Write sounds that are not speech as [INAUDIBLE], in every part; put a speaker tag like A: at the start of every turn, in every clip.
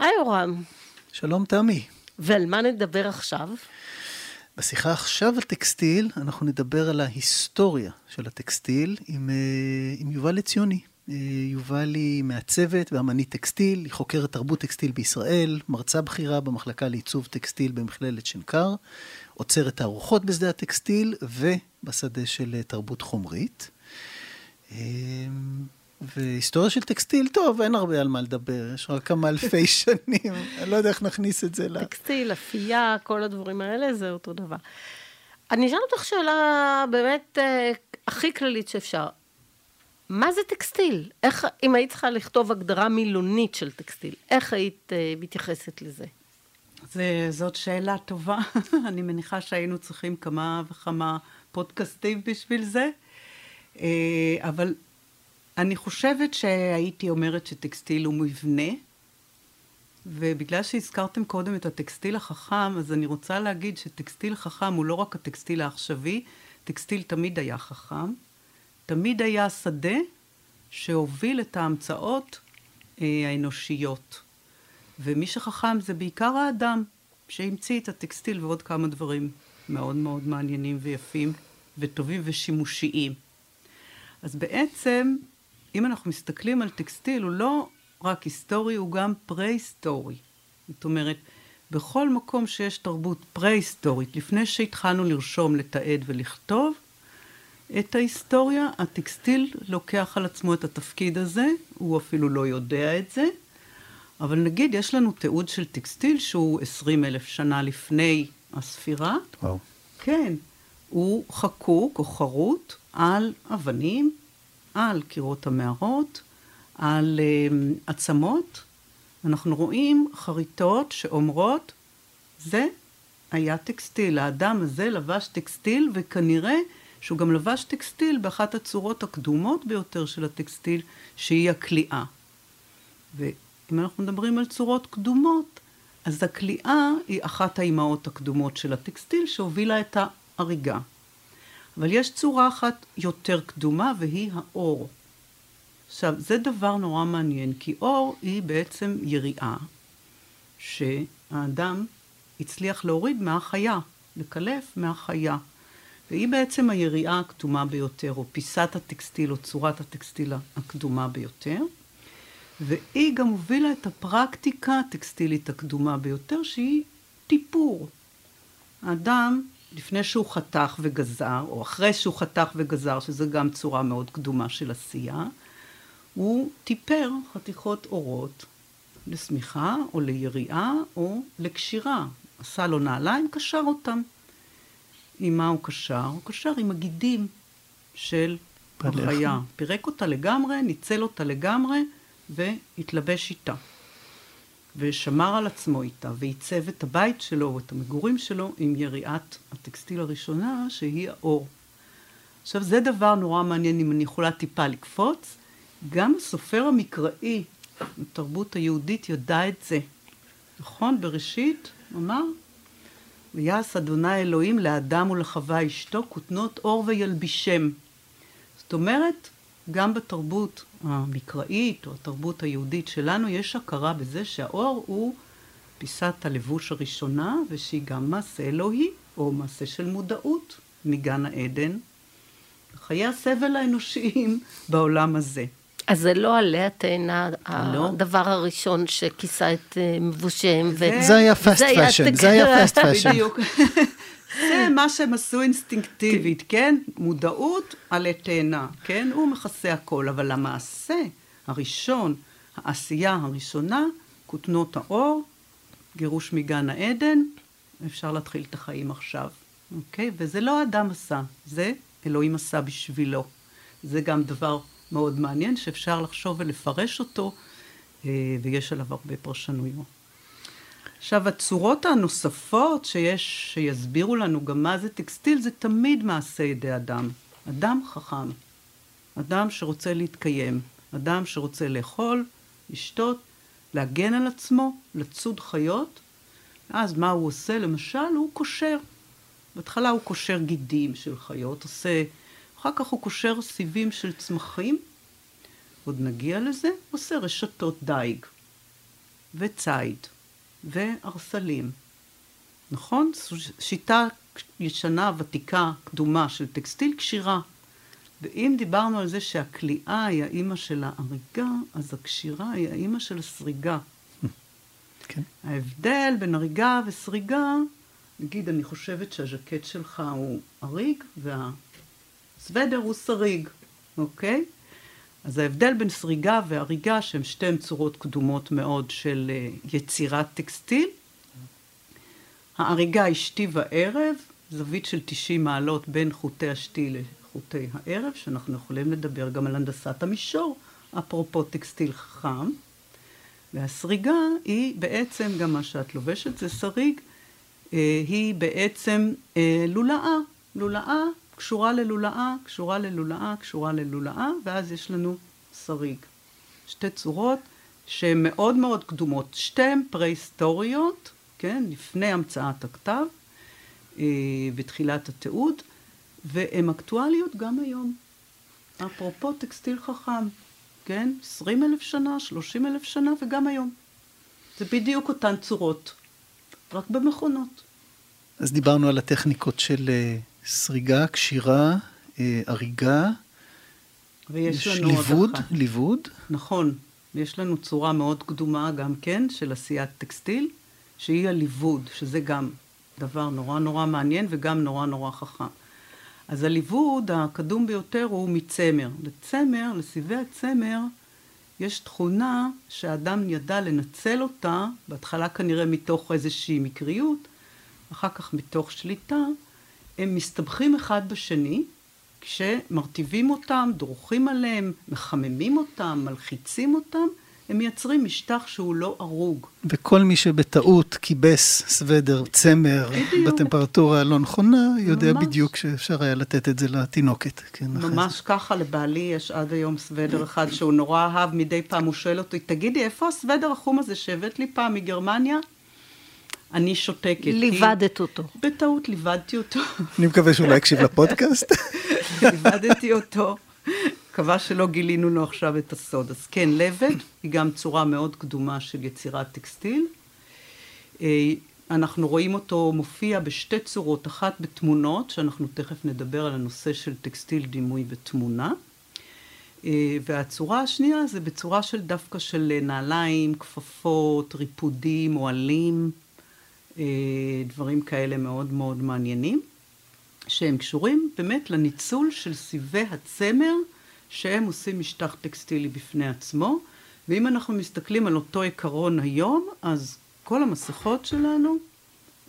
A: היי אורם.
B: שלום תמי.
A: ועל מה נדבר עכשיו?
B: בשיחה עכשיו על טקסטיל, אנחנו נדבר על ההיסטוריה של הטקסטיל עם, אה, עם יובל עציוני. אה, יובל היא מעצבת ואמנית טקסטיל, היא חוקרת תרבות טקסטיל בישראל, מרצה בכירה במחלקה לעיצוב טקסטיל במכללת שנקר, עוצרת תערוכות בשדה הטקסטיל ובשדה של אה, תרבות חומרית. והיסטוריה של טקסטיל, טוב, אין הרבה על מה לדבר, יש רק כמה אלפי [LAUGHS] שנים, אני לא יודע איך נכניס את זה ל...
A: טקסטיל, אפייה, כל הדברים האלה, זה אותו דבר. אני אשאל אותך שאלה באמת אה, הכי כללית שאפשר. מה זה טקסטיל? איך, אם היית צריכה לכתוב הגדרה מילונית של טקסטיל, איך היית אה, מתייחסת לזה?
C: זה, זאת שאלה טובה. [LAUGHS] אני מניחה שהיינו צריכים כמה וכמה פודקאסטים בשביל זה. אה, אבל אני חושבת שהייתי אומרת שטקסטיל הוא מבנה, ובגלל שהזכרתם קודם את הטקסטיל החכם, אז אני רוצה להגיד שטקסטיל חכם הוא לא רק הטקסטיל העכשווי, טקסטיל תמיד היה חכם. תמיד היה שדה שהוביל את ההמצאות אה, האנושיות. ומי שחכם זה בעיקר האדם שהמציא את הטקסטיל ועוד כמה דברים מאוד מאוד מעניינים ויפים וטובים ושימושיים. אז בעצם אם אנחנו מסתכלים על טקסטיל, הוא לא רק היסטורי, הוא גם פרה-היסטורי. זאת אומרת, בכל מקום שיש תרבות פרה-היסטורית, לפני שהתחלנו לרשום, לתעד ולכתוב את ההיסטוריה, הטקסטיל לוקח על עצמו את התפקיד הזה, הוא אפילו לא יודע את זה, אבל נגיד יש לנו תיעוד של טקסטיל שהוא עשרים אלף שנה לפני הספירה.
B: וואו.
C: כן, הוא חקוק או חרוט על אבנים, על קירות המערות, על um, עצמות. אנחנו רואים חריטות שאומרות, זה היה טקסטיל. האדם הזה לבש טקסטיל, וכנראה שהוא גם לבש טקסטיל באחת הצורות הקדומות ביותר של הטקסטיל, שהיא הכליאה. ואם אנחנו מדברים על צורות קדומות, אז הכליאה היא אחת האימהות הקדומות של הטקסטיל שהובילה את ההריגה. אבל יש צורה אחת יותר קדומה והיא האור. עכשיו, זה דבר נורא מעניין, כי אור היא בעצם יריעה שהאדם הצליח להוריד מהחיה, לקלף מהחיה. והיא בעצם היריעה הקדומה ביותר, או פיסת הטקסטיל, או צורת הטקסטיל הקדומה ביותר. והיא גם הובילה את הפרקטיקה הטקסטילית הקדומה ביותר, שהיא טיפור. האדם לפני שהוא חתך וגזר, או אחרי שהוא חתך וגזר, שזה גם צורה מאוד קדומה של עשייה, הוא טיפר חתיכות אורות לשמיכה, או ליריעה, או לקשירה. עשה לו נעליים, קשר אותם. עם מה הוא קשר? הוא קשר עם הגידים של החיה. פירק אותה לגמרי, ניצל אותה לגמרי, והתלבש איתה. ושמר על עצמו איתה, ועיצב את הבית שלו או את המגורים שלו עם יריעת הטקסטיל הראשונה, שהיא האור. עכשיו, זה דבר נורא מעניין, אם אני יכולה טיפה לקפוץ. גם הסופר המקראי, התרבות היהודית, ידע את זה. נכון? בראשית, אמר, ויעש אדוני אלוהים לאדם ולחווה אשתו כותנות אור וילבישם. זאת אומרת, גם בתרבות המקראית או התרבות היהודית שלנו יש הכרה בזה שהאור הוא פיסת הלבוש הראשונה ושהיא גם מעשה אלוהי או מעשה של מודעות מגן העדן. חיי הסבל האנושיים [LAUGHS] בעולם הזה.
A: אז זה לא עלי התאנה, לא. הדבר הראשון שכיסה את אה, מבושיהם.
B: זה, ו... זה היה fast fashion, זה היה fast fashion. [LAUGHS] בדיוק.
C: זה מה שהם עשו אינסטינקטיבית, כן? מודעות עלי תאנה, כן? הוא מכסה הכל, אבל המעשה הראשון, העשייה הראשונה, כותנות האור, גירוש מגן העדן, אפשר להתחיל את החיים עכשיו, אוקיי? וזה לא האדם עשה, זה אלוהים עשה בשבילו. זה גם דבר מאוד מעניין שאפשר לחשוב ולפרש אותו, אה, ויש עליו הרבה פרשנויות. עכשיו, הצורות הנוספות שיש, שיסבירו לנו גם מה זה טקסטיל, זה תמיד מעשה ידי אדם. אדם חכם. אדם שרוצה להתקיים. אדם שרוצה לאכול, לשתות, להגן על עצמו, לצוד חיות. אז מה הוא עושה? למשל, הוא קושר. בהתחלה הוא קושר גידים של חיות, עושה... אחר כך הוא קושר סיבים של צמחים, עוד נגיע לזה, עושה רשתות דיג. וציד וערסלים. נכון? שיטה ישנה, ותיקה, קדומה של טקסטיל קשירה. ואם דיברנו על זה שהכליאה היא האימא של ההריגה, אז הקשירה היא האימא של הסריגה. כן. ההבדל בין הריגה וסריגה, נגיד, אני חושבת שהז'קט שלך הוא אריג והסוודר הוא סריג, אוקיי? אז ההבדל בין סריגה והריגה, שהן שתיהן צורות קדומות מאוד של אה, יצירת טקסטיל, ההריגה היא שתי וערב, זווית של 90 מעלות בין חוטי השתי לחוטי הערב, שאנחנו יכולים לדבר גם על הנדסת המישור, אפרופו טקסטיל חכם. והסריגה היא בעצם, גם מה שאת לובשת זה סריג, אה, היא בעצם אה, לולאה. לולאה קשורה ללולאה, קשורה ללולאה, קשורה ללולאה, ואז יש לנו סריג. שתי צורות שהן מאוד מאוד קדומות, שתיהן פרה-היסטוריות, כן, לפני המצאת הכתב אה, ותחילת התיעוד, והן אקטואליות גם היום. אפרופו טקסטיל חכם, כן? 20 אלף שנה, 30 אלף שנה וגם היום. זה בדיוק אותן צורות, רק במכונות.
B: אז דיברנו על הטכניקות של uh, סריגה, קשירה, uh, הריגה.
C: ויש לנו
B: ליווד,
C: עוד אחת.
B: ליווד.
C: נכון. יש לנו צורה מאוד קדומה גם כן של עשיית טקסטיל, שהיא הליווד, שזה גם דבר נורא נורא מעניין וגם נורא נורא חכם. אז הליווד הקדום ביותר הוא מצמר. לצמר, לסיבי הצמר, יש תכונה שהאדם ידע לנצל אותה, בהתחלה כנראה מתוך איזושהי מקריות, אחר כך מתוך שליטה, הם מסתבכים אחד בשני, כשמרטיבים אותם, דורכים עליהם, מחממים אותם, מלחיצים אותם, הם מייצרים משטח שהוא לא הרוג.
B: וכל מי שבטעות כיבס סוודר, צמר, בטמפרטורה הלא נכונה, יודע ממש. בדיוק שאפשר היה לתת את זה לתינוקת.
C: כן, ממש ככה, לבעלי יש עד היום סוודר אחד שהוא נורא אהב, מדי פעם הוא שואל אותי, תגידי, איפה הסוודר החום הזה שהבאת לי פעם מגרמניה? אני שותקת.
A: ליבדת אותו.
C: בטעות ליבדתי אותו.
B: אני מקווה שהוא לא יקשיב לפודקאסט. [LAUGHS]
C: ליבדתי אותו. מקווה שלא גילינו לו עכשיו את הסוד. אז כן, לבד היא גם צורה מאוד קדומה של יצירת טקסטיל. אה, אנחנו רואים אותו מופיע בשתי צורות, אחת בתמונות, שאנחנו תכף נדבר על הנושא של טקסטיל דימוי ותמונה. אה, והצורה השנייה זה בצורה של דווקא של נעליים, כפפות, ריפודים, אוהלים, אה, דברים כאלה מאוד מאוד מעניינים, שהם קשורים באמת לניצול של סיבי הצמר שהם עושים משטח טקסטילי בפני עצמו, ואם אנחנו מסתכלים על אותו עיקרון היום, אז כל המסכות שלנו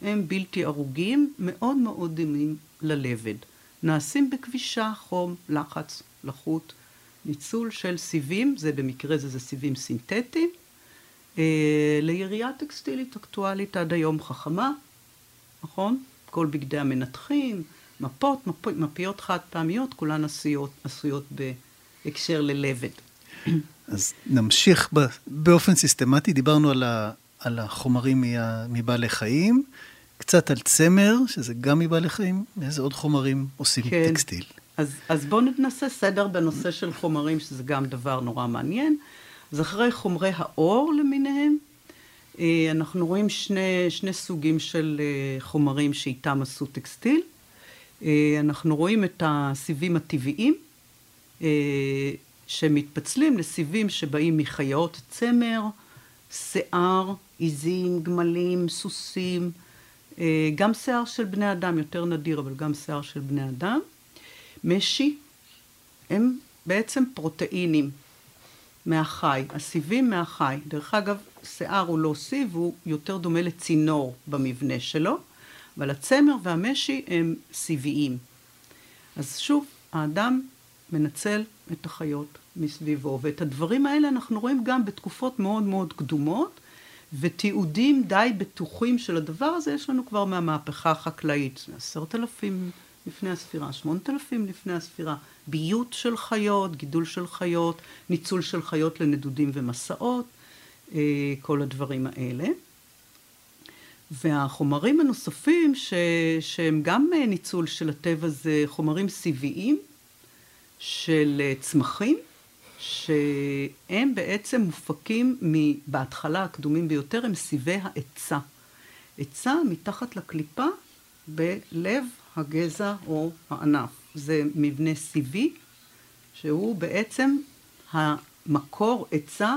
C: הם בלתי הרוגים, מאוד מאוד דומים ללבד. נעשים בכבישה, חום, לחץ, לחות, ניצול של סיבים, זה במקרה זה, זה סיבים סינתטיים, אה, לירייה טקסטילית אקטואלית עד היום חכמה, נכון? כל בגדי המנתחים, מפות, מפ... מפיות חד פעמיות, כולן עשויות, עשויות ב... הקשר ללבד. [CLEARS THROAT]
B: אז נמשיך ב, באופן סיסטמטי, דיברנו על, ה, על החומרים מבעלי חיים, קצת על צמר, שזה גם מבעלי חיים, ואיזה עוד חומרים עושים כן. טקסטיל.
C: אז, אז בואו ננסה סדר בנושא של חומרים, שזה גם דבר נורא מעניין. אז אחרי חומרי האור למיניהם, אה, אנחנו רואים שני, שני סוגים של אה, חומרים שאיתם עשו טקסטיל. אה, אנחנו רואים את הסיבים הטבעיים, שמתפצלים לסיבים שבאים מחיות צמר, שיער, עיזים, גמלים, סוסים, גם שיער של בני אדם, יותר נדיר, אבל גם שיער של בני אדם. משי, הם בעצם פרוטאינים מהחי, הסיבים מהחי. דרך אגב, שיער הוא לא סיב, הוא יותר דומה לצינור במבנה שלו, אבל הצמר והמשי הם סיביים. אז שוב, האדם מנצל את החיות מסביבו. ואת הדברים האלה אנחנו רואים גם בתקופות מאוד מאוד קדומות, ותיעודים די בטוחים של הדבר הזה יש לנו כבר מהמהפכה החקלאית. עשרת אלפים לפני הספירה, שמונת אלפים לפני הספירה. ביות של חיות, גידול של חיות, ניצול של חיות לנדודים ומסעות, אה, כל הדברים האלה. והחומרים הנוספים ש, שהם גם אה, ניצול של הטבע זה חומרים סיביים, של אה, צמחים, שהם בעצם מופקים בהתחלה הקדומים ביותר, הם סיבי העצה. עצה מתחת לקליפה בלב הגזע או הענף. זה מבנה סיבי, שהוא בעצם המקור עצה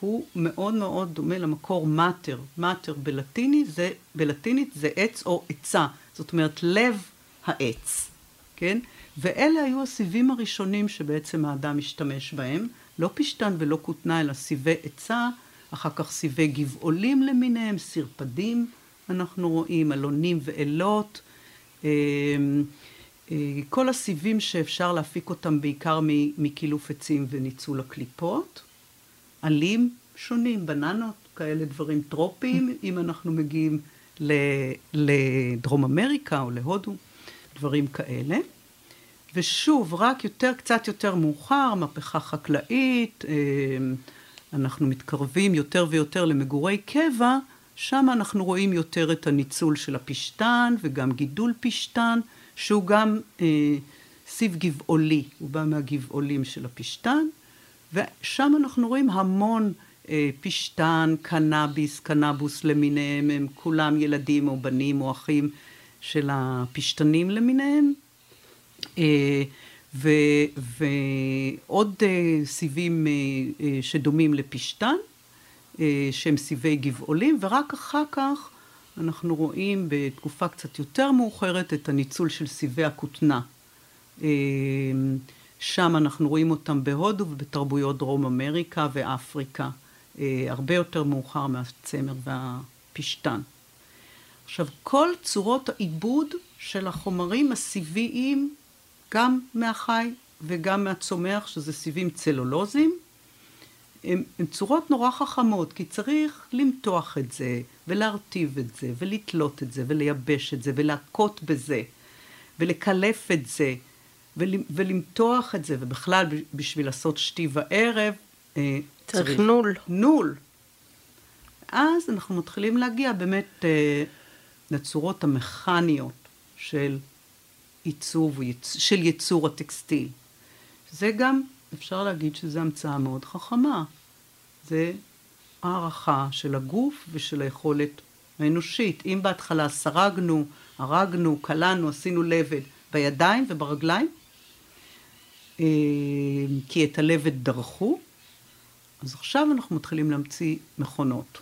C: הוא מאוד מאוד דומה למקור מאטר. מאטר בלטיני זה, בלטינית זה עץ או עצה, זאת אומרת לב העץ, כן? ואלה היו הסיבים הראשונים שבעצם האדם השתמש בהם, לא פשתן ולא כותנה, אלא סיבי עצה, אחר כך סיבי גבעולים למיניהם, סרפדים, אנחנו רואים, אלונים ואלות, כל הסיבים שאפשר להפיק אותם בעיקר מקילוף עצים וניצול הקליפות. עלים שונים, בננות, כאלה דברים טרופיים, [LAUGHS] אם אנחנו מגיעים לדרום אמריקה או להודו, דברים כאלה. ושוב, רק יותר, קצת יותר מאוחר, מהפכה חקלאית, אה, אנחנו מתקרבים יותר ויותר למגורי קבע, שם אנחנו רואים יותר את הניצול של הפשתן וגם גידול פשתן, שהוא גם אה, סיב גבעולי, הוא בא מהגבעולים של הפשתן, ושם אנחנו רואים המון אה, פשתן, קנאביס, קנאבוס למיניהם, הם כולם ילדים או בנים או אחים של הפשתנים למיניהם. אה, ועוד אה, סיבים שדומים לפשתן, שהם סיבי גבעולים, ורק אחר כך אנחנו רואים בתקופה קצת יותר מאוחרת את הניצול של סיבי הכותנה. שם אנחנו רואים אותם בהודו ובתרבויות דרום אמריקה ואפריקה. אה, הרבה יותר מאוחר מהצמר והפשתן. עכשיו, כל צורות העיבוד של החומרים הסיביים, גם מהחי וגם מהצומח, שזה סיבים צלולוזיים, הן צורות נורא חכמות, כי צריך למתוח את זה, ולהרטיב את זה, ולתלות את זה, ולייבש את זה, ולהכות בזה, ולקלף את זה, ולמתוח את זה, ובכלל בשביל לעשות שתי וערב,
A: אה, צריך, צריך נול.
C: נול. אז אנחנו מתחילים להגיע באמת אה, לצורות המכניות של עיצוב, של ייצור הטקסטיל. זה גם, אפשר להגיד שזו המצאה מאוד חכמה. זה הערכה של הגוף ושל היכולת האנושית. אם בהתחלה סרגנו, הרגנו, קלענו, עשינו לבד בידיים וברגליים, אה, כי את הלבד דרכו, אז עכשיו אנחנו מתחילים להמציא מכונות.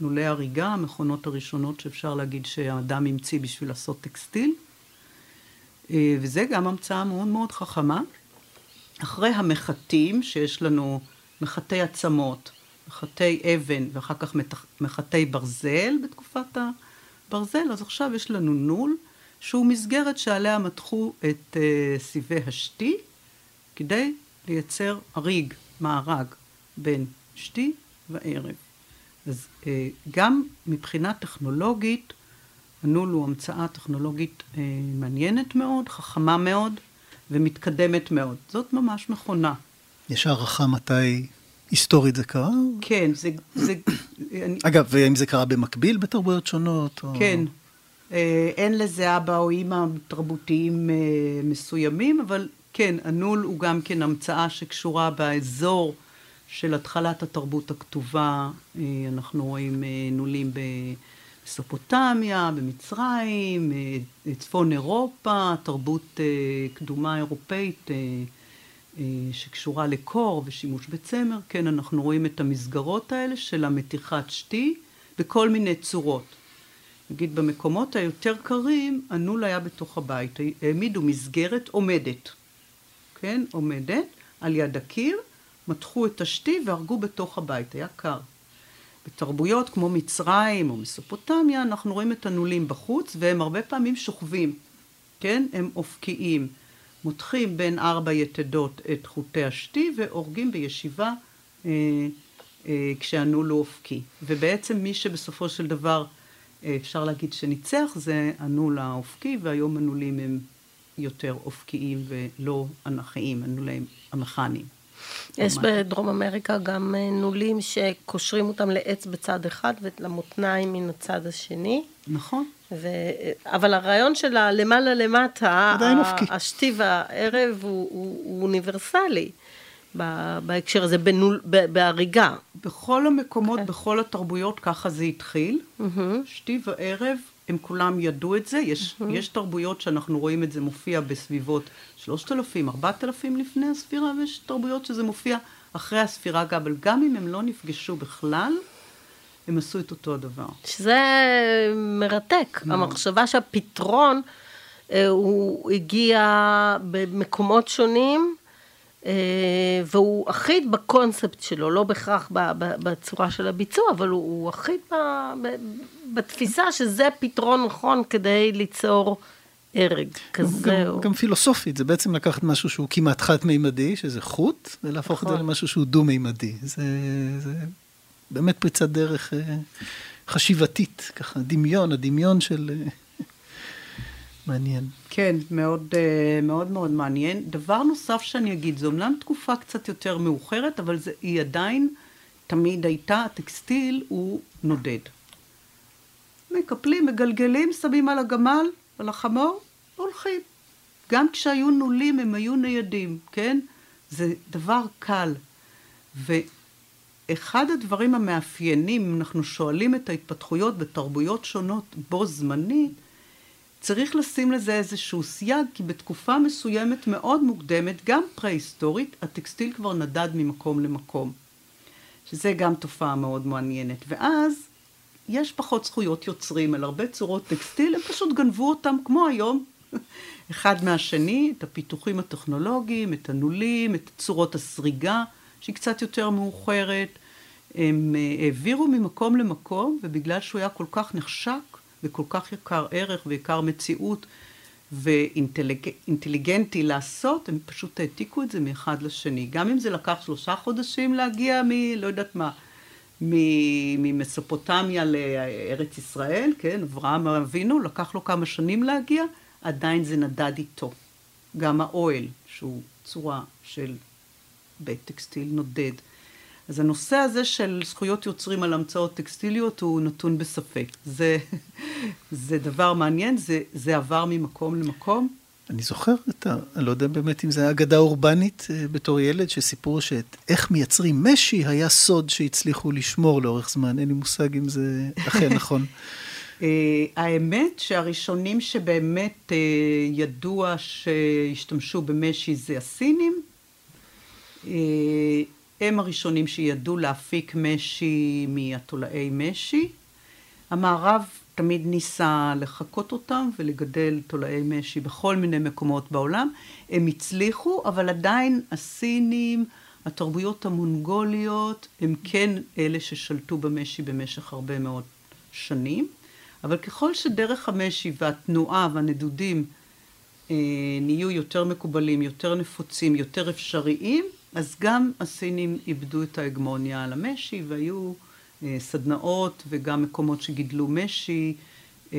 C: נולי הריגה, המכונות הראשונות שאפשר להגיד שהאדם המציא בשביל לעשות טקסטיל, אה, וזה גם המצאה מאוד מאוד חכמה. אחרי המחטים, שיש לנו מחטי עצמות, מחטי אבן ואחר כך מחטי ברזל בתקופת הברזל, אז עכשיו יש לנו נול, שהוא מסגרת שעליה מתחו את אה, סיבי השתי, כדי לייצר הריג, מארג. בין שתי וערב. אז אה, גם מבחינה טכנולוגית, הנול הוא המצאה טכנולוגית אה, מעניינת מאוד, חכמה מאוד ומתקדמת מאוד. זאת ממש מכונה.
B: יש הערכה מתי היסטורית זה קרה?
C: כן, זה... זה
B: אגב, האם זה קרה במקביל בתרבויות שונות? או...
C: כן. אה, אין לזה אבא או אימא תרבותיים מסוימים, אבל כן, הנול הוא גם כן המצאה שקשורה באזור של התחלת התרבות הכתובה, אה, אנחנו רואים אה, נולים בסופוטמיה, במצרים, אה, צפון אירופה, תרבות קדומה אירופאית שקשורה לקור ושימוש בצמר. כן, אנחנו רואים את המסגרות האלה של המתיחת שתי בכל מיני צורות. נגיד במקומות היותר קרים, הנול היה בתוך הבית, העמידו מסגרת עומדת, כן, עומדת, על יד הקיר, מתחו את השתי והרגו בתוך הבית, היה קר. בתרבויות כמו מצרים או מסופוטמיה, אנחנו רואים את הנולים בחוץ, והם הרבה פעמים שוכבים, כן? הם אופקיים. מותחים בין ארבע יתדות את חוטי השתי והורגים בישיבה אה, אה, כשהנול הוא אופקי. ובעצם מי שבסופו של דבר אה, אפשר להגיד שניצח זה הנול האופקי, והיום הנולים הם יותר אופקיים ולא אנכיים, הנולים המכניים.
A: יש בדרום אמריקה גם אה, נולים שקושרים אותם לעץ בצד אחד ולמותניים מן הצד השני.
C: נכון.
A: ו... אבל הרעיון של הלמעלה למטה,
B: עדיין.
A: השתי והערב הוא, הוא, הוא אוניברסלי. בהקשר הזה, בנול, בהריגה.
C: בכל המקומות, כן. בכל התרבויות, ככה זה התחיל. Mm-hmm. שתי וערב, הם כולם ידעו את זה. יש, mm-hmm. יש תרבויות שאנחנו רואים את זה מופיע בסביבות 3,000, 4,000 לפני הספירה, ויש תרבויות שזה מופיע אחרי הספירה גם, אבל גם אם הם לא נפגשו בכלל, הם עשו את אותו הדבר.
A: שזה מרתק. No. המחשבה שהפתרון אה, הוא הגיע במקומות שונים. אה, והוא אחיד בקונספט שלו, לא בהכרח בצורה של הביצוע, אבל הוא, הוא אחיד בתפיסה שזה פתרון נכון כדי ליצור הרג כזה.
B: גם, או... גם פילוסופית, זה בעצם לקחת משהו שהוא כמעט חד-מימדי, שזה חוט, ולהפוך נכון. את זה נכון. למשהו שהוא דו-מימדי. זה, זה באמת פריצת דרך אה, חשיבתית, ככה, דמיון, הדמיון של... אה, מעניין.
C: כן, מאוד, אה, מאוד מאוד מעניין. דבר נוסף שאני אגיד, זו אומנם תקופה קצת יותר מאוחרת, אבל זה, היא עדיין תמיד הייתה, הטקסטיל הוא נודד. מקפלים, מגלגלים, שמים על הגמל, על החמור, הולכים. גם כשהיו נולים הם היו ניידים, כן? זה דבר קל. ואחד הדברים המאפיינים, אם אנחנו שואלים את ההתפתחויות בתרבויות שונות בו זמנית, צריך לשים לזה איזשהו סייג, כי בתקופה מסוימת מאוד מוקדמת, גם פרה-היסטורית, הטקסטיל כבר נדד ממקום למקום. שזה גם תופעה מאוד מעניינת. ואז יש פחות זכויות יוצרים על הרבה צורות טקסטיל, הם פשוט גנבו אותם כמו היום, [LAUGHS] אחד מהשני, את הפיתוחים הטכנולוגיים, את הנולים, את צורות הסריגה, שהיא קצת יותר מאוחרת. הם אה, העבירו ממקום למקום, ובגלל שהוא היה כל כך נחשק, וכל כך יקר ערך ויקר מציאות ואינטליגנטי לעשות, הם פשוט העתיקו את זה מאחד לשני. גם אם זה לקח שלושה חודשים להגיע מ... לא יודעת מה, ממסופוטמיה לארץ ישראל, כן, אברהם אבינו, לקח לו כמה שנים להגיע, עדיין זה נדד איתו. גם האוהל, שהוא צורה של בית טקסטיל נודד. אז הנושא הזה של זכויות יוצרים על המצאות טקסטיליות הוא נתון בספק. זה, זה דבר מעניין, זה, זה עבר ממקום למקום.
B: אני זוכר את ה... אני לא יודע באמת אם זה היה אגדה אורבנית אה, בתור ילד, שסיפרו שאיך מייצרים משי היה סוד שהצליחו לשמור לאורך זמן. אין לי מושג אם זה אכן [LAUGHS] נכון.
C: אה, האמת שהראשונים שבאמת אה, ידוע שהשתמשו במשי זה הסינים. הם הראשונים שידעו להפיק משי מהתולעי משי. המערב תמיד ניסה לחקות אותם ולגדל תולעי משי בכל מיני מקומות בעולם. הם הצליחו, אבל עדיין הסינים, התרבויות המונגוליות, הם כן אלה ששלטו במשי במשך הרבה מאוד שנים. אבל ככל שדרך המשי והתנועה והנדודים אה, נהיו יותר מקובלים, יותר נפוצים, יותר אפשריים, אז גם הסינים איבדו את ההגמוניה על המשי והיו סדנאות וגם מקומות שגידלו משי, אה,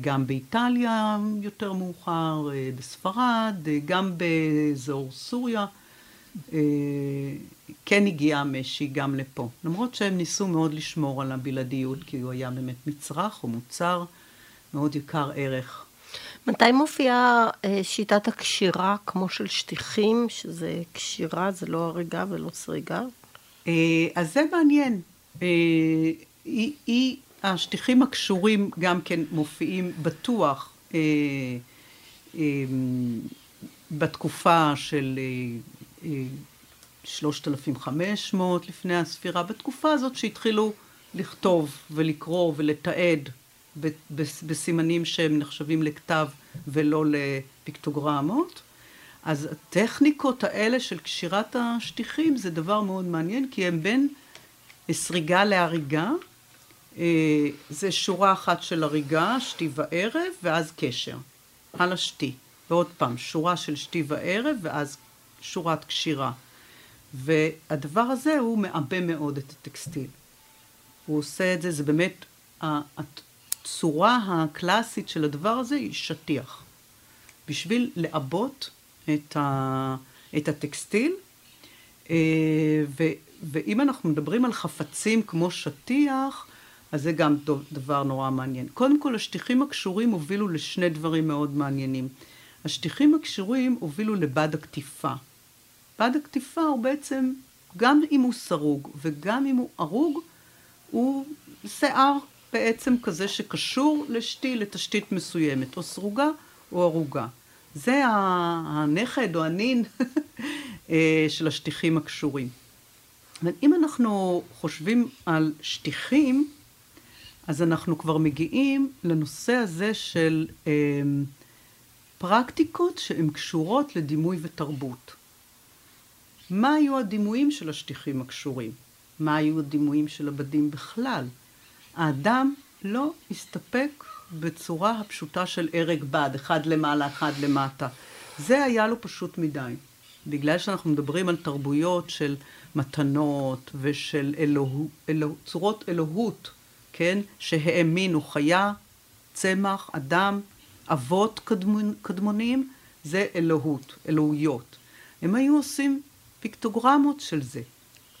C: גם באיטליה יותר מאוחר, אה, בספרד, אה, גם באזור סוריה. אה, כן הגיע המשי גם לפה. למרות שהם ניסו מאוד לשמור על הבלעדיות, כי הוא היה באמת מצרך או מוצר מאוד יקר ערך.
A: מתי מופיעה אה, שיטת הקשירה כמו של שטיחים, שזה קשירה, זה לא הריגה ולא סריגה?
C: אה, אז זה מעניין. אה, היא, היא, השטיחים הקשורים גם כן מופיעים בטוח בתקופה של 3,500 לפני הספירה, בתקופה הזאת שהתחילו לכתוב ולקרוא ולתעד בסימנים שהם נחשבים לכתב ולא לפיקטוגרמות. אז הטכניקות האלה של קשירת השטיחים זה דבר מאוד מעניין, כי הם בין סריגה להריגה. אה, זה שורה אחת של הריגה, שתי וערב, ואז קשר. על השתי. ועוד פעם, שורה של שתי וערב, ואז שורת קשירה. והדבר הזה הוא מעבה מאוד את הטקסטיל. הוא עושה את זה, זה באמת, הצורה הקלאסית של הדבר הזה היא שטיח. בשביל לעבות את, ה, את הטקסטיל, אה, ו, ואם אנחנו מדברים על חפצים כמו שטיח, אז זה גם דבר נורא מעניין. קודם כל, השטיחים הקשורים הובילו לשני דברים מאוד מעניינים. השטיחים הקשורים הובילו לבד הקטיפה. בד הקטיפה הוא בעצם, גם אם הוא סרוג וגם אם הוא הרוג, הוא שיער בעצם כזה שקשור לשתיל, לתשתית מסוימת, או סרוגה או ערוגה. זה הנכד או הנין [LAUGHS] אה, של השטיחים הקשורים. אם אנחנו חושבים על שטיחים, אז אנחנו כבר מגיעים לנושא הזה של אה, פרקטיקות שהן קשורות לדימוי ותרבות. מה היו הדימויים של השטיחים הקשורים? מה היו הדימויים של הבדים בכלל? האדם לא הסתפק בצורה הפשוטה של הרג בד, אחד למעלה, אחד למטה. זה היה לו פשוט מדי. בגלל שאנחנו מדברים על תרבויות של מתנות ושל אלוהו, אלוה, צורות אלוהות, כן? שהאמינו חיה, צמח, אדם, אבות קדמונ, קדמונים, זה אלוהות, אלוהויות. הם היו עושים פיקטוגרמות של זה,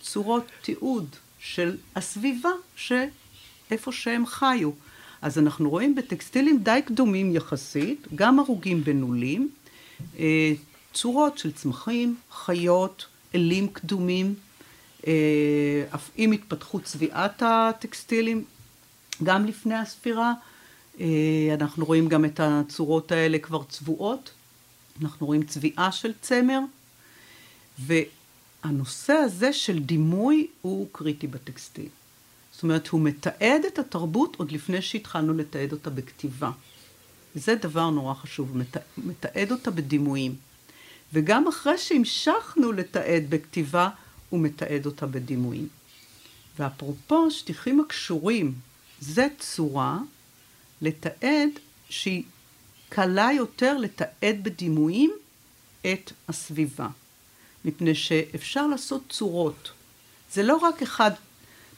C: צורות תיעוד של הסביבה שאיפה שהם חיו. אז אנחנו רואים בטקסטילים די קדומים יחסית, גם הרוגים בנולים, אה, צורות של צמחים, חיות, אלים קדומים, אה, אף עם התפתחות צביעת הטקסטילים, גם לפני הספירה, אה, אנחנו רואים גם את הצורות האלה כבר צבועות, אנחנו רואים צביעה של צמר, והנושא הזה של דימוי הוא קריטי בטקסטיל. זאת אומרת, הוא מתעד את התרבות עוד לפני שהתחלנו לתעד אותה בכתיבה. וזה דבר נורא חשוב, מתעד אותה בדימויים. וגם אחרי שהמשכנו לתעד בכתיבה, הוא מתעד אותה בדימויים. ואפרופו שטיחים הקשורים, זה צורה לתעד שהיא קלה יותר לתעד בדימויים את הסביבה. מפני שאפשר לעשות צורות. זה לא רק אחד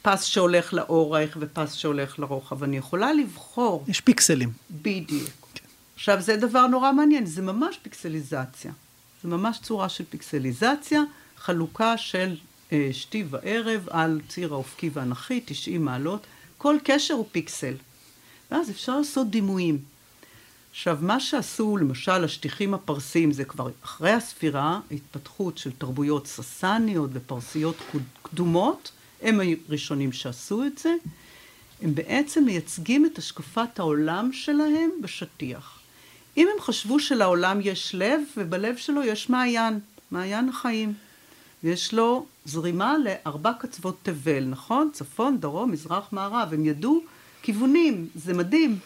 C: פס שהולך לאורך ופס שהולך לרוחב, אני יכולה לבחור.
B: יש פיקסלים.
C: בדיוק. כן. עכשיו, זה דבר נורא מעניין, זה ממש פיקסליזציה. זה ממש צורה של פיקסליזציה, חלוקה של אה, שתי וערב על ציר האופקי והאנכי, 90 מעלות. כל קשר הוא פיקסל. ואז אפשר לעשות דימויים. עכשיו, מה שעשו למשל השטיחים הפרסיים זה כבר אחרי הספירה, התפתחות של תרבויות ססניות ופרסיות קדומות, הם הראשונים שעשו את זה, הם בעצם מייצגים את השקפת העולם שלהם בשטיח. אם הם חשבו שלעולם יש לב, ובלב שלו יש מעיין, מעיין החיים. ויש לו זרימה לארבע קצוות תבל, נכון? צפון, דרום, מזרח, מערב. הם ידעו כיוונים, זה מדהים.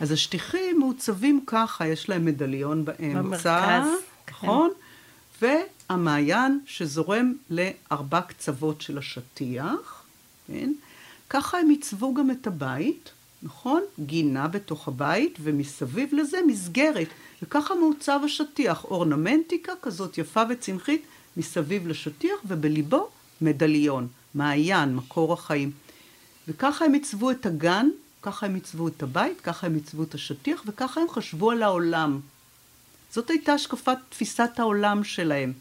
C: אז השטיחים מעוצבים ככה, יש להם מדליון באמצע. במרכז. נכון? כן. והמעיין שזורם לארבע קצוות של השטיח, כן? ככה הם עיצבו גם את הבית, נכון? גינה בתוך הבית, ומסביב לזה מסגרת. וככה מעוצב השטיח, אורנמנטיקה כזאת יפה וצמחית מסביב לשטיח, ובליבו מדליון, מעיין, מקור החיים. וככה הם עיצבו את הגן, ככה הם עיצבו את הבית, ככה הם עיצבו את השטיח, וככה הם חשבו על העולם. זאת הייתה השקפת תפיסת העולם שלהם.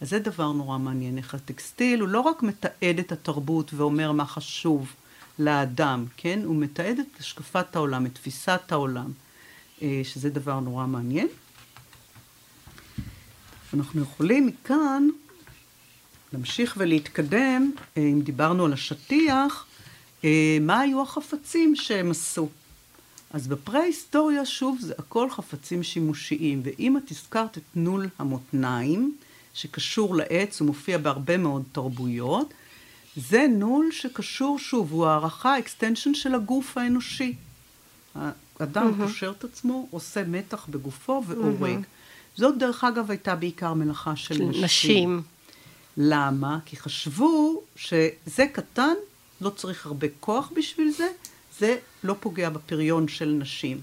C: אז זה דבר נורא מעניין, איך הטקסטיל הוא לא רק מתעד את התרבות ואומר מה חשוב לאדם, כן? הוא מתעד את השקפת העולם, את תפיסת העולם, אה, שזה דבר נורא מעניין. אנחנו יכולים מכאן להמשיך ולהתקדם, אה, אם דיברנו על השטיח, אה, מה היו החפצים שהם עשו. אז בפרה-היסטוריה, שוב, זה הכל חפצים שימושיים, ואם את הזכרת את נול המותניים, שקשור לעץ, הוא מופיע בהרבה מאוד תרבויות, זה נול שקשור, שוב, הוא הארכה, extension של הגוף האנושי. האדם mm-hmm. קושר את עצמו, עושה מתח בגופו ואורג. Mm-hmm. זאת, דרך אגב, הייתה בעיקר מלאכה של, של נשים. נשים. למה? כי חשבו שזה קטן, לא צריך הרבה כוח בשביל זה, זה לא פוגע בפריון של נשים.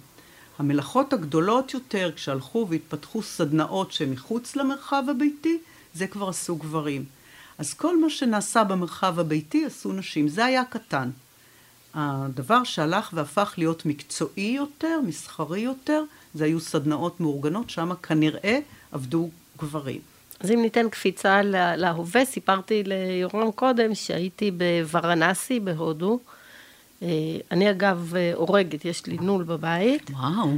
C: המלאכות הגדולות יותר, כשהלכו והתפתחו סדנאות שמחוץ למרחב הביתי, זה כבר עשו גברים. אז כל מה שנעשה במרחב הביתי עשו נשים. זה היה קטן. הדבר שהלך והפך להיות מקצועי יותר, מסחרי יותר, זה היו סדנאות מאורגנות, שם כנראה עבדו גברים.
A: אז אם ניתן קפיצה להווה, סיפרתי ליורם קודם שהייתי בוורנסי בהודו. אה, אני אגב הורגת, יש לי נול בבית.
C: וואו.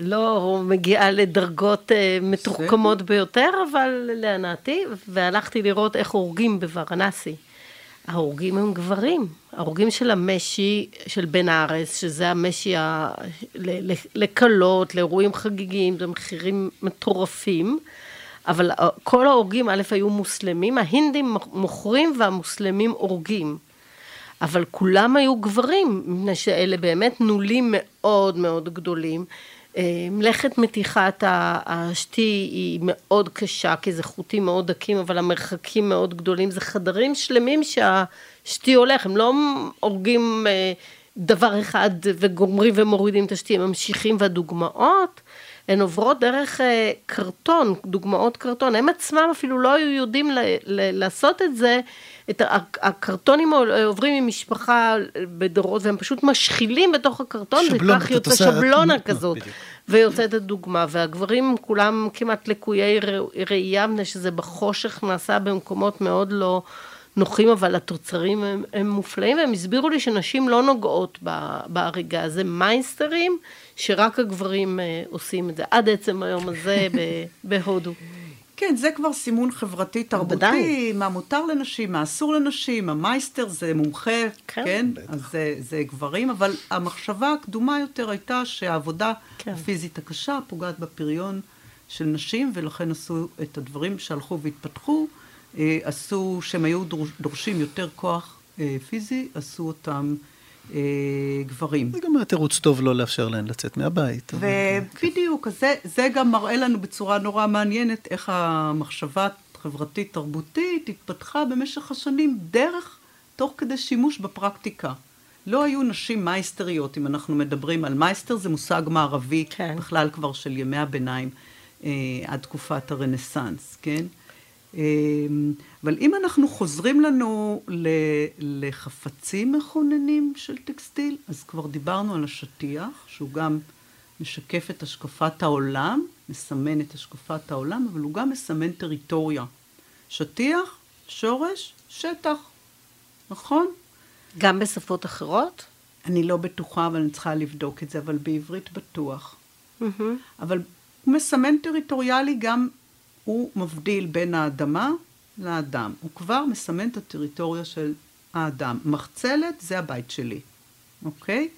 A: לא מגיעה לדרגות אה, מתוחכמות ביותר, אבל להנאתי, והלכתי לראות איך הורגים בוורנסי. ההורגים הם גברים, ההורגים של המשי, של בן הארץ, שזה המשי ה... לקלות, לאירועים חגיגיים, זה מחירים מטורפים, אבל כל ההורגים, א', היו מוסלמים, ההינדים מוכרים והמוסלמים הורגים. אבל כולם היו גברים, מפני שאלה באמת נולים מאוד מאוד גדולים. אה, מלאכת מתיחת השתי היא מאוד קשה, כי זה חוטים מאוד דקים, אבל המרחקים מאוד גדולים. זה חדרים שלמים שהשתי הולך, הם לא הורגים אה, דבר אחד וגומרים ומורידים את השתי, הם ממשיכים, והדוגמאות הן עוברות דרך אה, קרטון, דוגמאות קרטון. הם עצמם אפילו לא היו יודעים לעשות את זה. את הקרטונים עוברים ממשפחה בדורות והם פשוט משחילים בתוך הקרטון וכך יוצא שבלונה את... כזאת בדיוק. ויוצאת הדוגמה והגברים כולם כמעט לקויי ראייה מפני שזה בחושך נעשה במקומות מאוד לא נוחים אבל התוצרים הם, הם מופלאים והם הסבירו לי שנשים לא נוגעות בהריגה זה מיינסטרים שרק הגברים אה, עושים את זה עד עצם היום הזה [LAUGHS] בהודו.
C: כן, זה כבר סימון חברתי תרבותי, מה מותר לנשים, מה אסור לנשים, המייסטר זה מומחה, כן, כן? אז זה, זה גברים, אבל המחשבה הקדומה יותר הייתה שהעבודה כן. הפיזית הקשה פוגעת בפריון של נשים, ולכן עשו את הדברים שהלכו והתפתחו, אה, עשו, שהם היו דורשים יותר כוח אה, פיזי, עשו אותם גברים.
B: זה גם היה תירוץ טוב לא לאפשר להן לצאת מהבית.
C: ובדיוק, אז זה, זה גם מראה לנו בצורה נורא מעניינת איך המחשבה החברתית-תרבותית התפתחה במשך השנים דרך, תוך כדי שימוש בפרקטיקה. לא היו נשים מייסטריות, אם אנחנו מדברים על מייסטר, זה מושג מערבי, כן. בכלל כבר של ימי הביניים, אה, עד תקופת הרנסאנס, כן? אמ, אבל אם אנחנו חוזרים לנו לחפצים מכוננים של טקסטיל, אז כבר דיברנו על השטיח, שהוא גם משקף את השקפת העולם, מסמן את השקפת העולם, אבל הוא גם מסמן טריטוריה. שטיח, שורש, שטח, נכון?
A: גם בשפות אחרות?
C: אני לא בטוחה, אבל אני צריכה לבדוק את זה, אבל בעברית בטוח. Mm-hmm. אבל הוא מסמן טריטוריאלי גם הוא מבדיל בין האדמה לאדם. הוא כבר מסמן את הטריטוריה של האדם. מחצלת זה הבית שלי, אוקיי?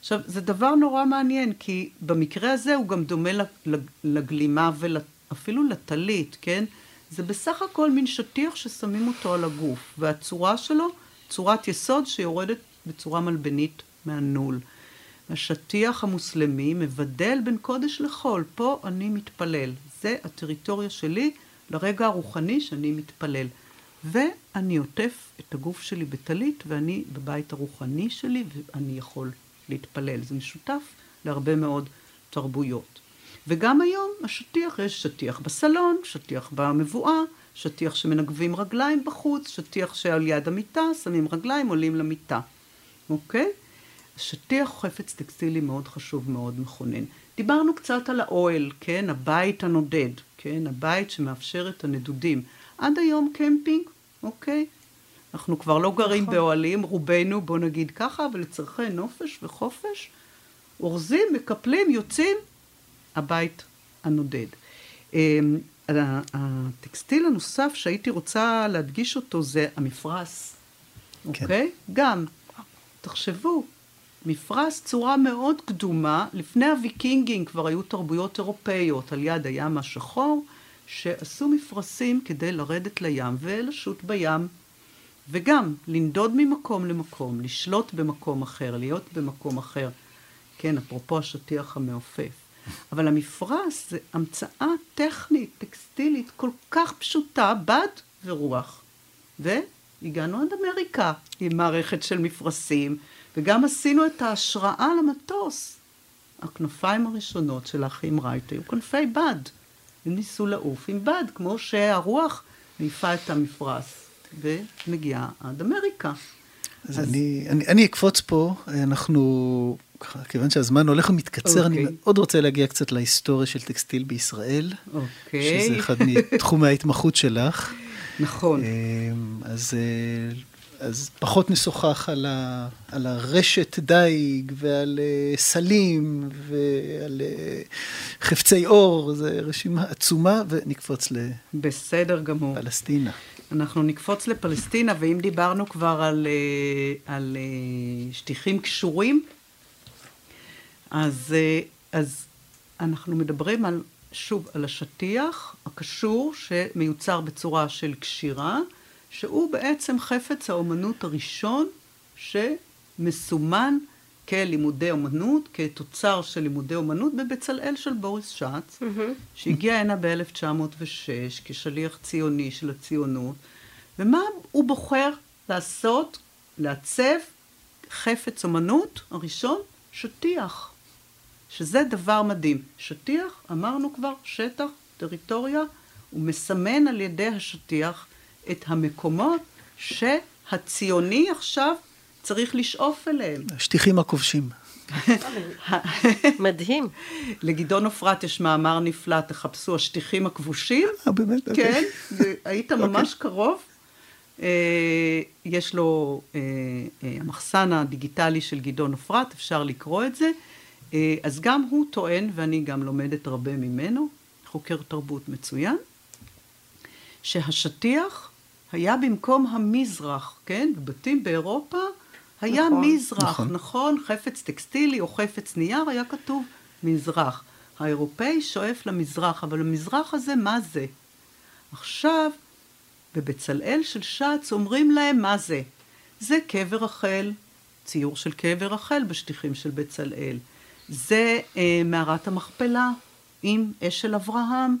C: עכשיו, זה דבר נורא מעניין, כי במקרה הזה הוא גם דומה לגלימה ואפילו לטלית, כן? זה בסך הכל מין שטיח ששמים אותו על הגוף, והצורה שלו, צורת יסוד שיורדת בצורה מלבנית מהנול. השטיח המוסלמי מבדל בין קודש לחול, פה אני מתפלל. זה הטריטוריה שלי לרגע הרוחני שאני מתפלל. ואני עוטף את הגוף שלי בטלית, ואני בבית הרוחני שלי, ואני יכול להתפלל. זה משותף להרבה מאוד תרבויות. וגם היום השטיח, יש שטיח בסלון, שטיח במבואה, שטיח שמנגבים רגליים בחוץ, שטיח שעל יד המיטה, שמים רגליים, עולים למיטה. אוקיי? השטיח הוא חפץ טקסטילי מאוד חשוב, מאוד מכונן. דיברנו קצת על האוהל, כן? הבית הנודד, כן? הבית שמאפשר את הנדודים. עד היום קמפינג, אוקיי? אנחנו כבר לא גרים נכון. באוהלים, רובנו, בוא נגיד ככה, אבל לצורכי נופש וחופש, אורזים, מקפלים, יוצאים, הבית הנודד. אמ, הטקסטיל הנוסף שהייתי רוצה להדגיש אותו זה המפרש, כן. אוקיי? גם, תחשבו, מפרש צורה מאוד קדומה, לפני הוויקינגים כבר היו תרבויות אירופאיות על יד הים השחור, שעשו מפרשים כדי לרדת לים ולשוט בים, וגם לנדוד ממקום למקום, לשלוט במקום אחר, להיות במקום אחר. כן, אפרופו השטיח המעופף. אבל המפרש זה המצאה טכנית, טקסטילית, כל כך פשוטה, בד ורוח. והגענו עד אמריקה עם מערכת של מפרשים. וגם עשינו את ההשראה למטוס. הכנפיים הראשונות של האחים רייט היו כנפי בד. הם ניסו לעוף עם בד, כמו שהרוח מעיפה את המפרש, ומגיעה עד אמריקה.
B: אז, אז... אני, אני, אני אקפוץ פה, אנחנו, כיוון שהזמן הולך ומתקצר, okay. אני אוקיי. מאוד רוצה להגיע קצת להיסטוריה של טקסטיל בישראל, okay. אוקיי. שזה אחד מתחומי ההתמחות שלך.
C: נכון.
B: אז אה, אז פחות נשוחח על, ה, על הרשת דייג ועל uh, סלים ועל uh, חפצי אור, זו רשימה עצומה, ונקפוץ לפלסטינה.
C: בסדר גמור. אנחנו נקפוץ לפלסטינה, ואם דיברנו כבר על, uh, על שטיחים קשורים, אז, אז אנחנו מדברים על, שוב, על השטיח הקשור שמיוצר בצורה של קשירה. שהוא בעצם חפץ האומנות הראשון שמסומן כלימודי אומנות, כתוצר של לימודי אומנות בבצלאל של בוריס שץ, mm-hmm. שהגיע הנה ב-1906 כשליח ציוני של הציונות, ומה הוא בוחר לעשות? לעצב חפץ אומנות הראשון, שטיח, שזה דבר מדהים. שטיח, אמרנו כבר, שטח, טריטוריה, הוא מסמן על ידי השטיח את המקומות שהציוני עכשיו צריך לשאוף אליהם.
B: השטיחים הכובשים.
A: מדהים.
C: לגדעון עופרת יש מאמר נפלא, תחפשו השטיחים הכבושים.
B: אה, באמת?
C: כן, היית אוקיי. ממש קרוב. אה, יש לו אה, המחסן הדיגיטלי של גדעון עופרת, אפשר לקרוא את זה. אז גם הוא טוען, ואני גם לומדת הרבה ממנו, חוקר תרבות מצוין, שהשטיח היה במקום המזרח, כן? בבתים באירופה היה נכון, מזרח, נכון. נכון? חפץ טקסטילי או חפץ נייר, היה כתוב מזרח. האירופאי שואף למזרח, אבל המזרח הזה, מה זה? עכשיו, בבצלאל של שץ אומרים להם מה זה. זה קבר רחל, ציור של קבר רחל בשטיחים של בצלאל. זה אה, מערת המכפלה עם אשל אברהם.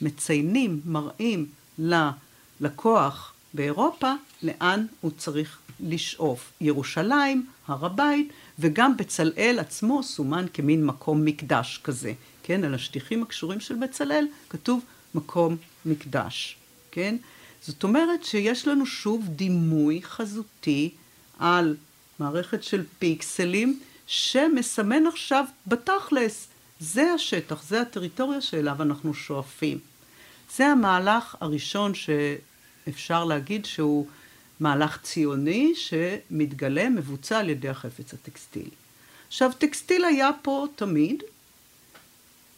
C: מציינים, מראים ללקוח באירופה, לאן הוא צריך לשאוף. ירושלים, הר הבית, וגם בצלאל עצמו סומן כמין מקום מקדש כזה. כן, על השטיחים הקשורים של בצלאל כתוב מקום מקדש, כן? זאת אומרת שיש לנו שוב דימוי חזותי על מערכת של פיקסלים שמסמן עכשיו בתכלס, זה השטח, זה הטריטוריה שאליו אנחנו שואפים. זה המהלך הראשון ש... אפשר להגיד שהוא מהלך ציוני שמתגלה, מבוצע על ידי החפץ הטקסטילי. עכשיו, טקסטיל היה פה תמיד.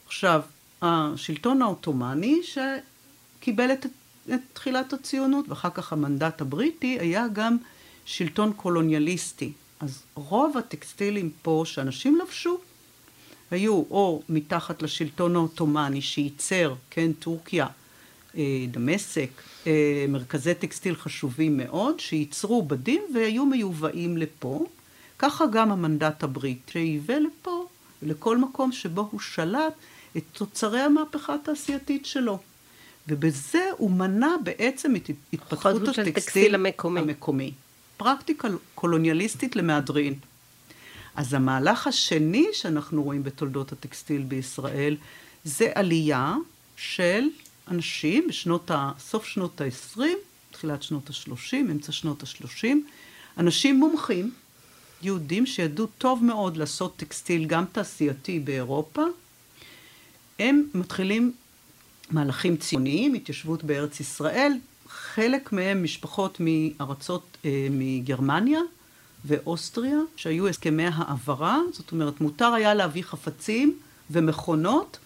C: עכשיו, השלטון העות'מאני שקיבל את, את תחילת הציונות, ואחר כך המנדט הבריטי, היה גם שלטון קולוניאליסטי. אז רוב הטקסטילים פה שאנשים לבשו היו או מתחת לשלטון העות'מאני שייצר, כן, טורקיה, דמשק, אה, מרכזי טקסטיל חשובים מאוד, שייצרו בדים והיו מיובאים לפה. ככה גם המנדט הבריטי שייבא לפה, לכל מקום שבו הוא שלט, את תוצרי המהפכה התעשייתית שלו. ובזה הוא מנע בעצם את התפתחות הטקסטיל
A: המקומי.
C: המקומי. פרקטיקה קולוניאליסטית למהדרין. אז המהלך השני שאנחנו רואים בתולדות הטקסטיל בישראל זה עלייה של אנשים בשנות ה... סוף שנות ה-20, תחילת שנות ה-30, אמצע שנות ה-30, אנשים מומחים, יהודים שידעו טוב מאוד לעשות טקסטיל גם תעשייתי באירופה, הם מתחילים מהלכים ציוניים, התיישבות בארץ ישראל, חלק מהם משפחות מארצות, אה, מגרמניה ואוסטריה, שהיו הסכמי העברה, זאת אומרת מותר היה להביא חפצים ומכונות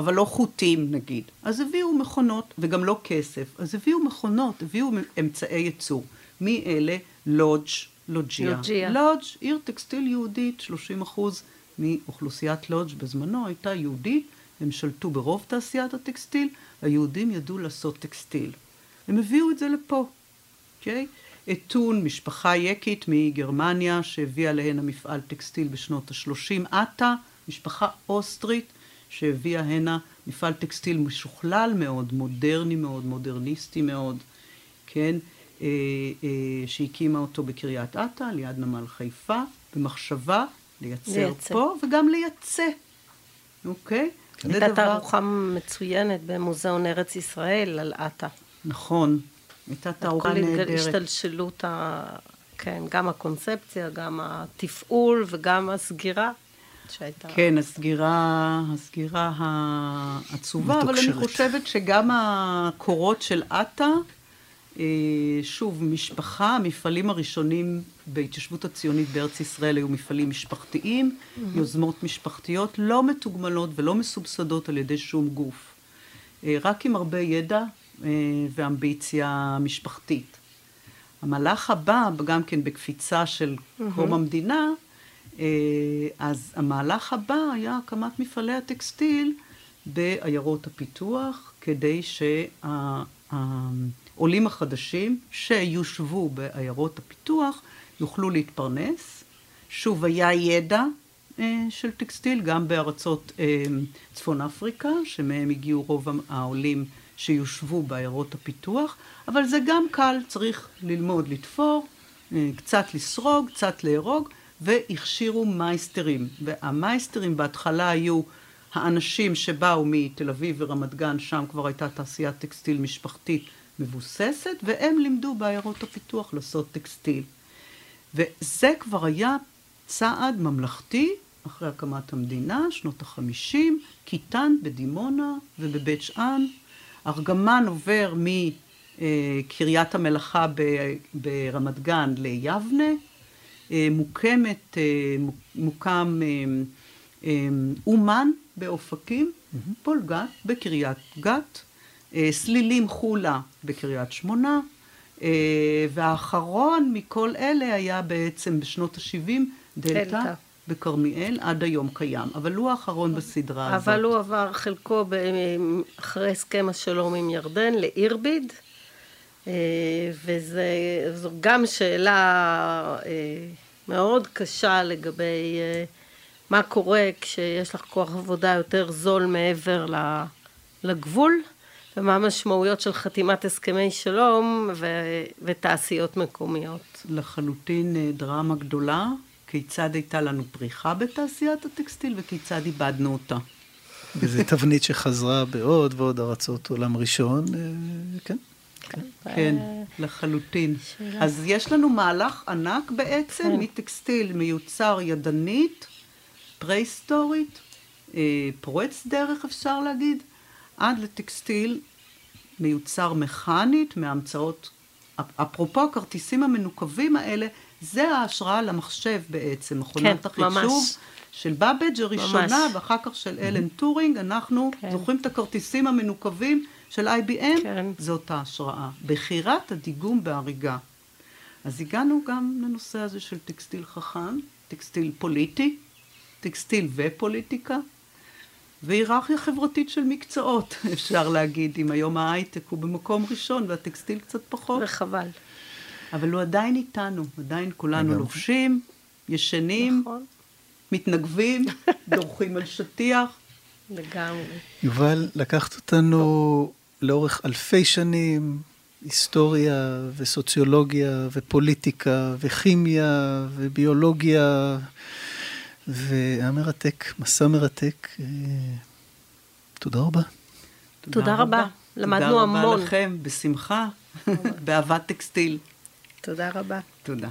C: אבל לא חוטים נגיד. אז הביאו מכונות, וגם לא כסף, אז הביאו מכונות, הביאו אמצעי ייצור. מי אלה? לודג', לוג'יה. לוג'יה. לודג', עיר טקסטיל יהודית, 30 אחוז מאוכלוסיית לודג' בזמנו הייתה יהודית, הם שלטו ברוב תעשיית הטקסטיל, היהודים ידעו לעשות טקסטיל. הם הביאו את זה לפה, אוקיי? Okay? אתון, משפחה יקית מגרמניה שהביאה להן המפעל טקסטיל בשנות ה-30, עטה, משפחה אוסטרית שהביאה הנה מפעל טקסטיל משוכלל מאוד, מודרני מאוד, מודרניסטי מאוד, כן, אה, אה, שהקימה אותו בקריית אתא, ליד נמל חיפה, במחשבה לייצר לייצא. פה וגם לייצא, אוקיי?
A: הייתה דבר... תערוכה מצוינת במוזיאון ארץ ישראל על עטה.
C: נכון, הייתה תערוכה נהדרת.
A: כל השתלשלות, ה... כן, גם הקונספציה, גם התפעול וגם הסגירה. שהייתה...
C: כן, הסגירה, הסגירה העצובה, אבל אני חושבת שגם הקורות של עטה, אה, שוב, משפחה, המפעלים הראשונים בהתיישבות הציונית בארץ ישראל היו מפעלים משפחתיים, mm-hmm. יוזמות משפחתיות לא מתוגמלות ולא מסובסדות על ידי שום גוף. אה, רק עם הרבה ידע ואמביציה משפחתית. המהלך הבא, גם כן בקפיצה של mm-hmm. קום המדינה, אז המהלך הבא היה הקמת מפעלי הטקסטיל בעיירות הפיתוח, כדי שהעולים החדשים שיושבו בעיירות הפיתוח יוכלו להתפרנס. שוב, היה ידע אה, של טקסטיל גם בארצות אה, צפון אפריקה, שמהם הגיעו רוב העולים שיושבו בעיירות הפיתוח, אבל זה גם קל, צריך ללמוד לתפור, אה, קצת לסרוג, קצת לארוג, והכשירו מייסטרים. והמייסטרים בהתחלה היו האנשים שבאו מתל אביב ורמת גן, שם כבר הייתה תעשיית טקסטיל משפחתית מבוססת, והם לימדו בעיירות הפיתוח לעשות טקסטיל. וזה כבר היה צעד ממלכתי אחרי הקמת המדינה, שנות החמישים, קיטן בדימונה ובבית שאן. ארגמן עובר מקריית המלאכה ברמת גן ליבנה, מוקמת, אה, מוקם אה, אומן באופקים, mm-hmm. פולגת בקריית גת, אה, סלילים חולה בקריית שמונה, אה, והאחרון מכל אלה היה בעצם בשנות ה-70 דלתא. בכרמיאל, עד היום קיים, אבל הוא האחרון בסדרה
A: אבל
C: הזאת.
A: אבל הוא עבר חלקו אחרי הסכם השלום עם ירדן לאירביד, אה, וזו גם שאלה מאוד קשה לגבי מה קורה כשיש לך כוח עבודה יותר זול מעבר לגבול, ומה המשמעויות של חתימת הסכמי שלום ו- ותעשיות מקומיות.
C: לחלוטין אה, דרמה גדולה, כיצד הייתה לנו פריחה בתעשיית הטקסטיל וכיצד איבדנו אותה.
B: וזו תבנית שחזרה בעוד ועוד ארצות עולם ראשון, אה, כן.
C: כן, כן לחלוטין. שאלה. אז יש לנו מהלך ענק בעצם, כן. מטקסטיל מיוצר ידנית פרה-היסטורית, אה, פורץ דרך אפשר להגיד, עד לטקסטיל מיוצר מכנית מהמצאות, אפרופו הכרטיסים המנוקבים האלה, זה ההשראה למחשב בעצם, מכונת כן, החישוב. ממש. של בבג' הראשונה, ממש. ואחר כך של אלן. טורינג, אנחנו כן. זוכרים את הכרטיסים המנוקבים של IBM? כן. זאת ההשראה. בחירת הדיגום באריגה. אז הגענו גם לנושא הזה של טקסטיל חכם, טקסטיל פוליטי, טקסטיל ופוליטיקה, והיררכיה חברתית של מקצועות, [LAUGHS] אפשר להגיד, אם היום ההייטק הוא במקום ראשון והטקסטיל קצת פחות.
A: וחבל.
C: אבל הוא עדיין איתנו, עדיין כולנו לובשים, ישנים, נכון. מתנגבים, [LAUGHS] דורכים על שטיח.
A: לגמרי.
B: יובל, לקחת אותנו לאורך אלפי שנים, היסטוריה וסוציולוגיה ופוליטיקה וכימיה וביולוגיה והיה מרתק, מסע מרתק. אה, תודה רבה.
A: תודה רבה. למדנו המון.
C: תודה רבה לכם, בשמחה, [LAUGHS] באהבת טקסטיל.
A: תודה רבה.
C: תודה.